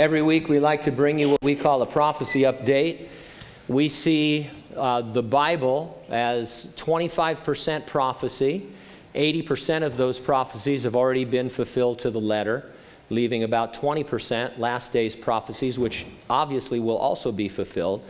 Every week we like to bring you what we call a prophecy update. We see uh, the Bible as 25% prophecy. 80% of those prophecies have already been fulfilled to the letter, leaving about 20% last day's prophecies, which obviously will also be fulfilled.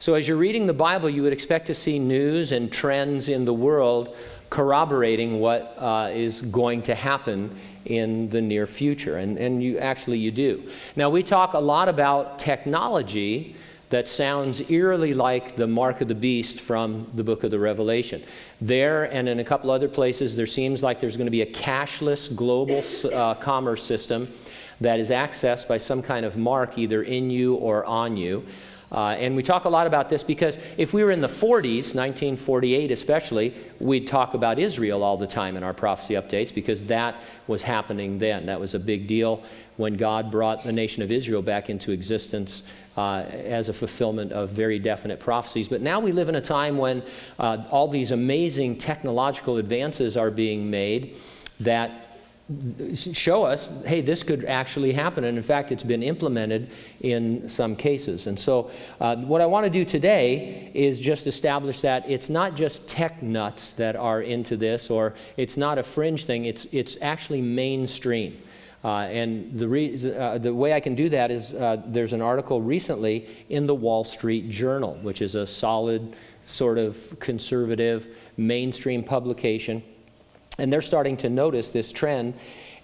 So, as you're reading the Bible, you would expect to see news and trends in the world corroborating what uh, is going to happen in the near future. And, and you actually you do. Now, we talk a lot about technology that sounds eerily like the mark of the beast from the book of the Revelation. There and in a couple other places, there seems like there's going to be a cashless global uh, commerce system that is accessed by some kind of mark either in you or on you. Uh, and we talk a lot about this because if we were in the 40s, 1948 especially, we'd talk about Israel all the time in our prophecy updates because that was happening then. That was a big deal when God brought the nation of Israel back into existence uh, as a fulfillment of very definite prophecies. But now we live in a time when uh, all these amazing technological advances are being made that show us, hey, this could actually happen. And in fact, it's been implemented in some cases. And so, uh, what I want to do today is just establish that it's not just tech nuts that are into this, or it's not a fringe thing, it's, it's actually mainstream. Uh, and the, re- uh, the way I can do that is uh, there's an article recently in the Wall Street Journal, which is a solid, sort of conservative, mainstream publication and they're starting to notice this trend.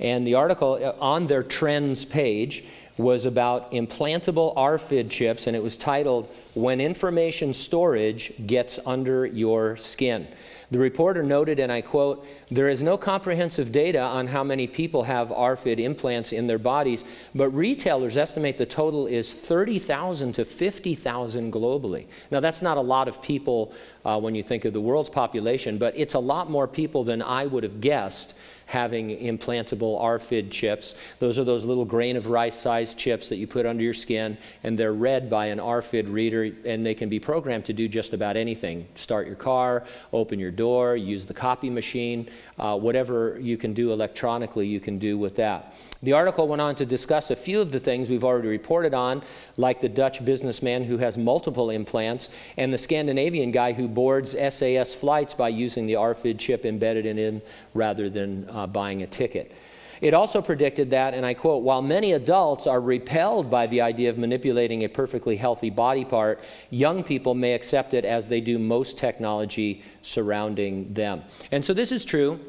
And the article uh, on their trends page was about implantable RFID chips, and it was titled, When Information Storage Gets Under Your Skin. The reporter noted, and I quote, There is no comprehensive data on how many people have RFID implants in their bodies, but retailers estimate the total is 30,000 to 50,000 globally. Now, that's not a lot of people uh, when you think of the world's population, but it's a lot more people than I would have guessed having implantable RFID chips. Those are those little grain of rice sized chips that you put under your skin, and they're read by an RFID reader, and they can be programmed to do just about anything. Start your car, open your door, use the copy machine, uh, whatever you can do electronically, you can do with that. The article went on to discuss a few of the things we've already reported on, like the Dutch businessman who has multiple implants, and the Scandinavian guy who boards SAS flights by using the RFID chip embedded in him rather than uh, buying a ticket. It also predicted that, and I quote, while many adults are repelled by the idea of manipulating a perfectly healthy body part, young people may accept it as they do most technology surrounding them. And so this is true.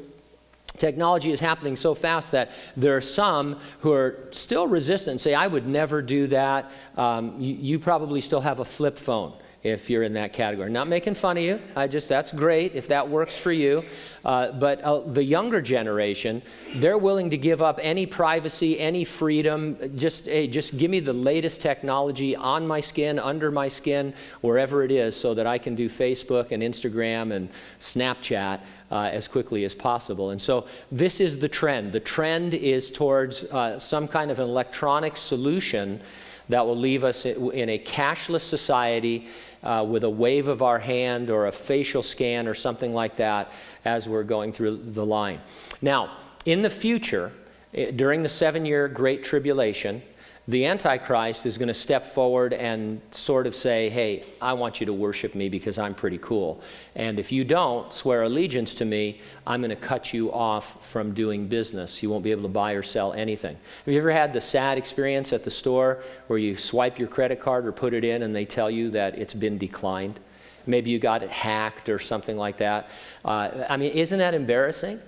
Technology is happening so fast that there are some who are still resistant, say, I would never do that. Um, you, you probably still have a flip phone if you're in that category. Not making fun of you. I just, that's great if that works for you. Uh, but uh, the younger generation, they're willing to give up any privacy, any freedom. Just, hey, just give me the latest technology on my skin, under my skin, wherever it is, so that I can do Facebook and Instagram and Snapchat uh, as quickly as possible. And so this is the trend. The trend is towards uh, some kind of an electronic solution that will leave us in a cashless society uh, with a wave of our hand or a facial scan or something like that as we're going through the line. Now, in the future, eh, during the seven year Great Tribulation, the Antichrist is going to step forward and sort of say, Hey, I want you to worship me because I'm pretty cool. And if you don't swear allegiance to me, I'm going to cut you off from doing business. You won't be able to buy or sell anything. Have you ever had the sad experience at the store where you swipe your credit card or put it in and they tell you that it's been declined? Maybe you got it hacked or something like that. Uh, I mean, isn't that embarrassing?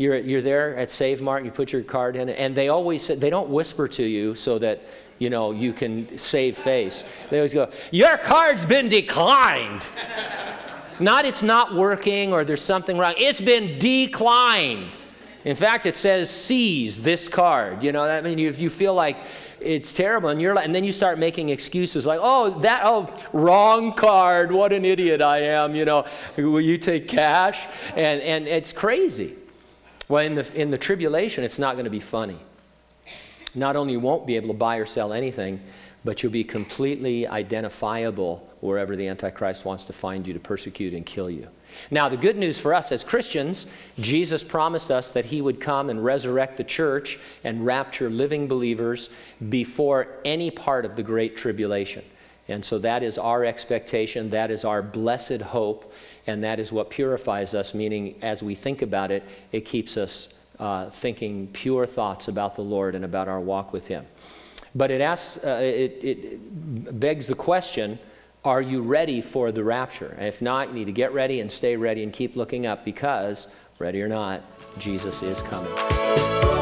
You're, you're there at Save Mart, you put your card in, and they always say, they don't whisper to you so that, you know, you can save face. They always go, your card's been declined. not it's not working or there's something wrong. It's been declined. In fact, it says seize this card. You know, I mean, if you feel like it's terrible, and you're like, and then you start making excuses like, oh, that, oh, wrong card. What an idiot I am. You know, will you take cash? And and it's crazy. Well, in the, in the tribulation, it's not going to be funny. not only won't be able to buy or sell anything, but you'll be completely identifiable wherever the Antichrist wants to find you to persecute and kill you. Now, the good news for us as Christians, Jesus promised us that he would come and resurrect the church and rapture living believers before any part of the Great Tribulation. And so that is our expectation, that is our blessed hope, and that is what purifies us, meaning as we think about it, it keeps us uh, thinking pure thoughts about the Lord and about our walk with Him. But it, asks, uh, it, it begs the question are you ready for the rapture? If not, you need to get ready and stay ready and keep looking up because, ready or not, Jesus is coming.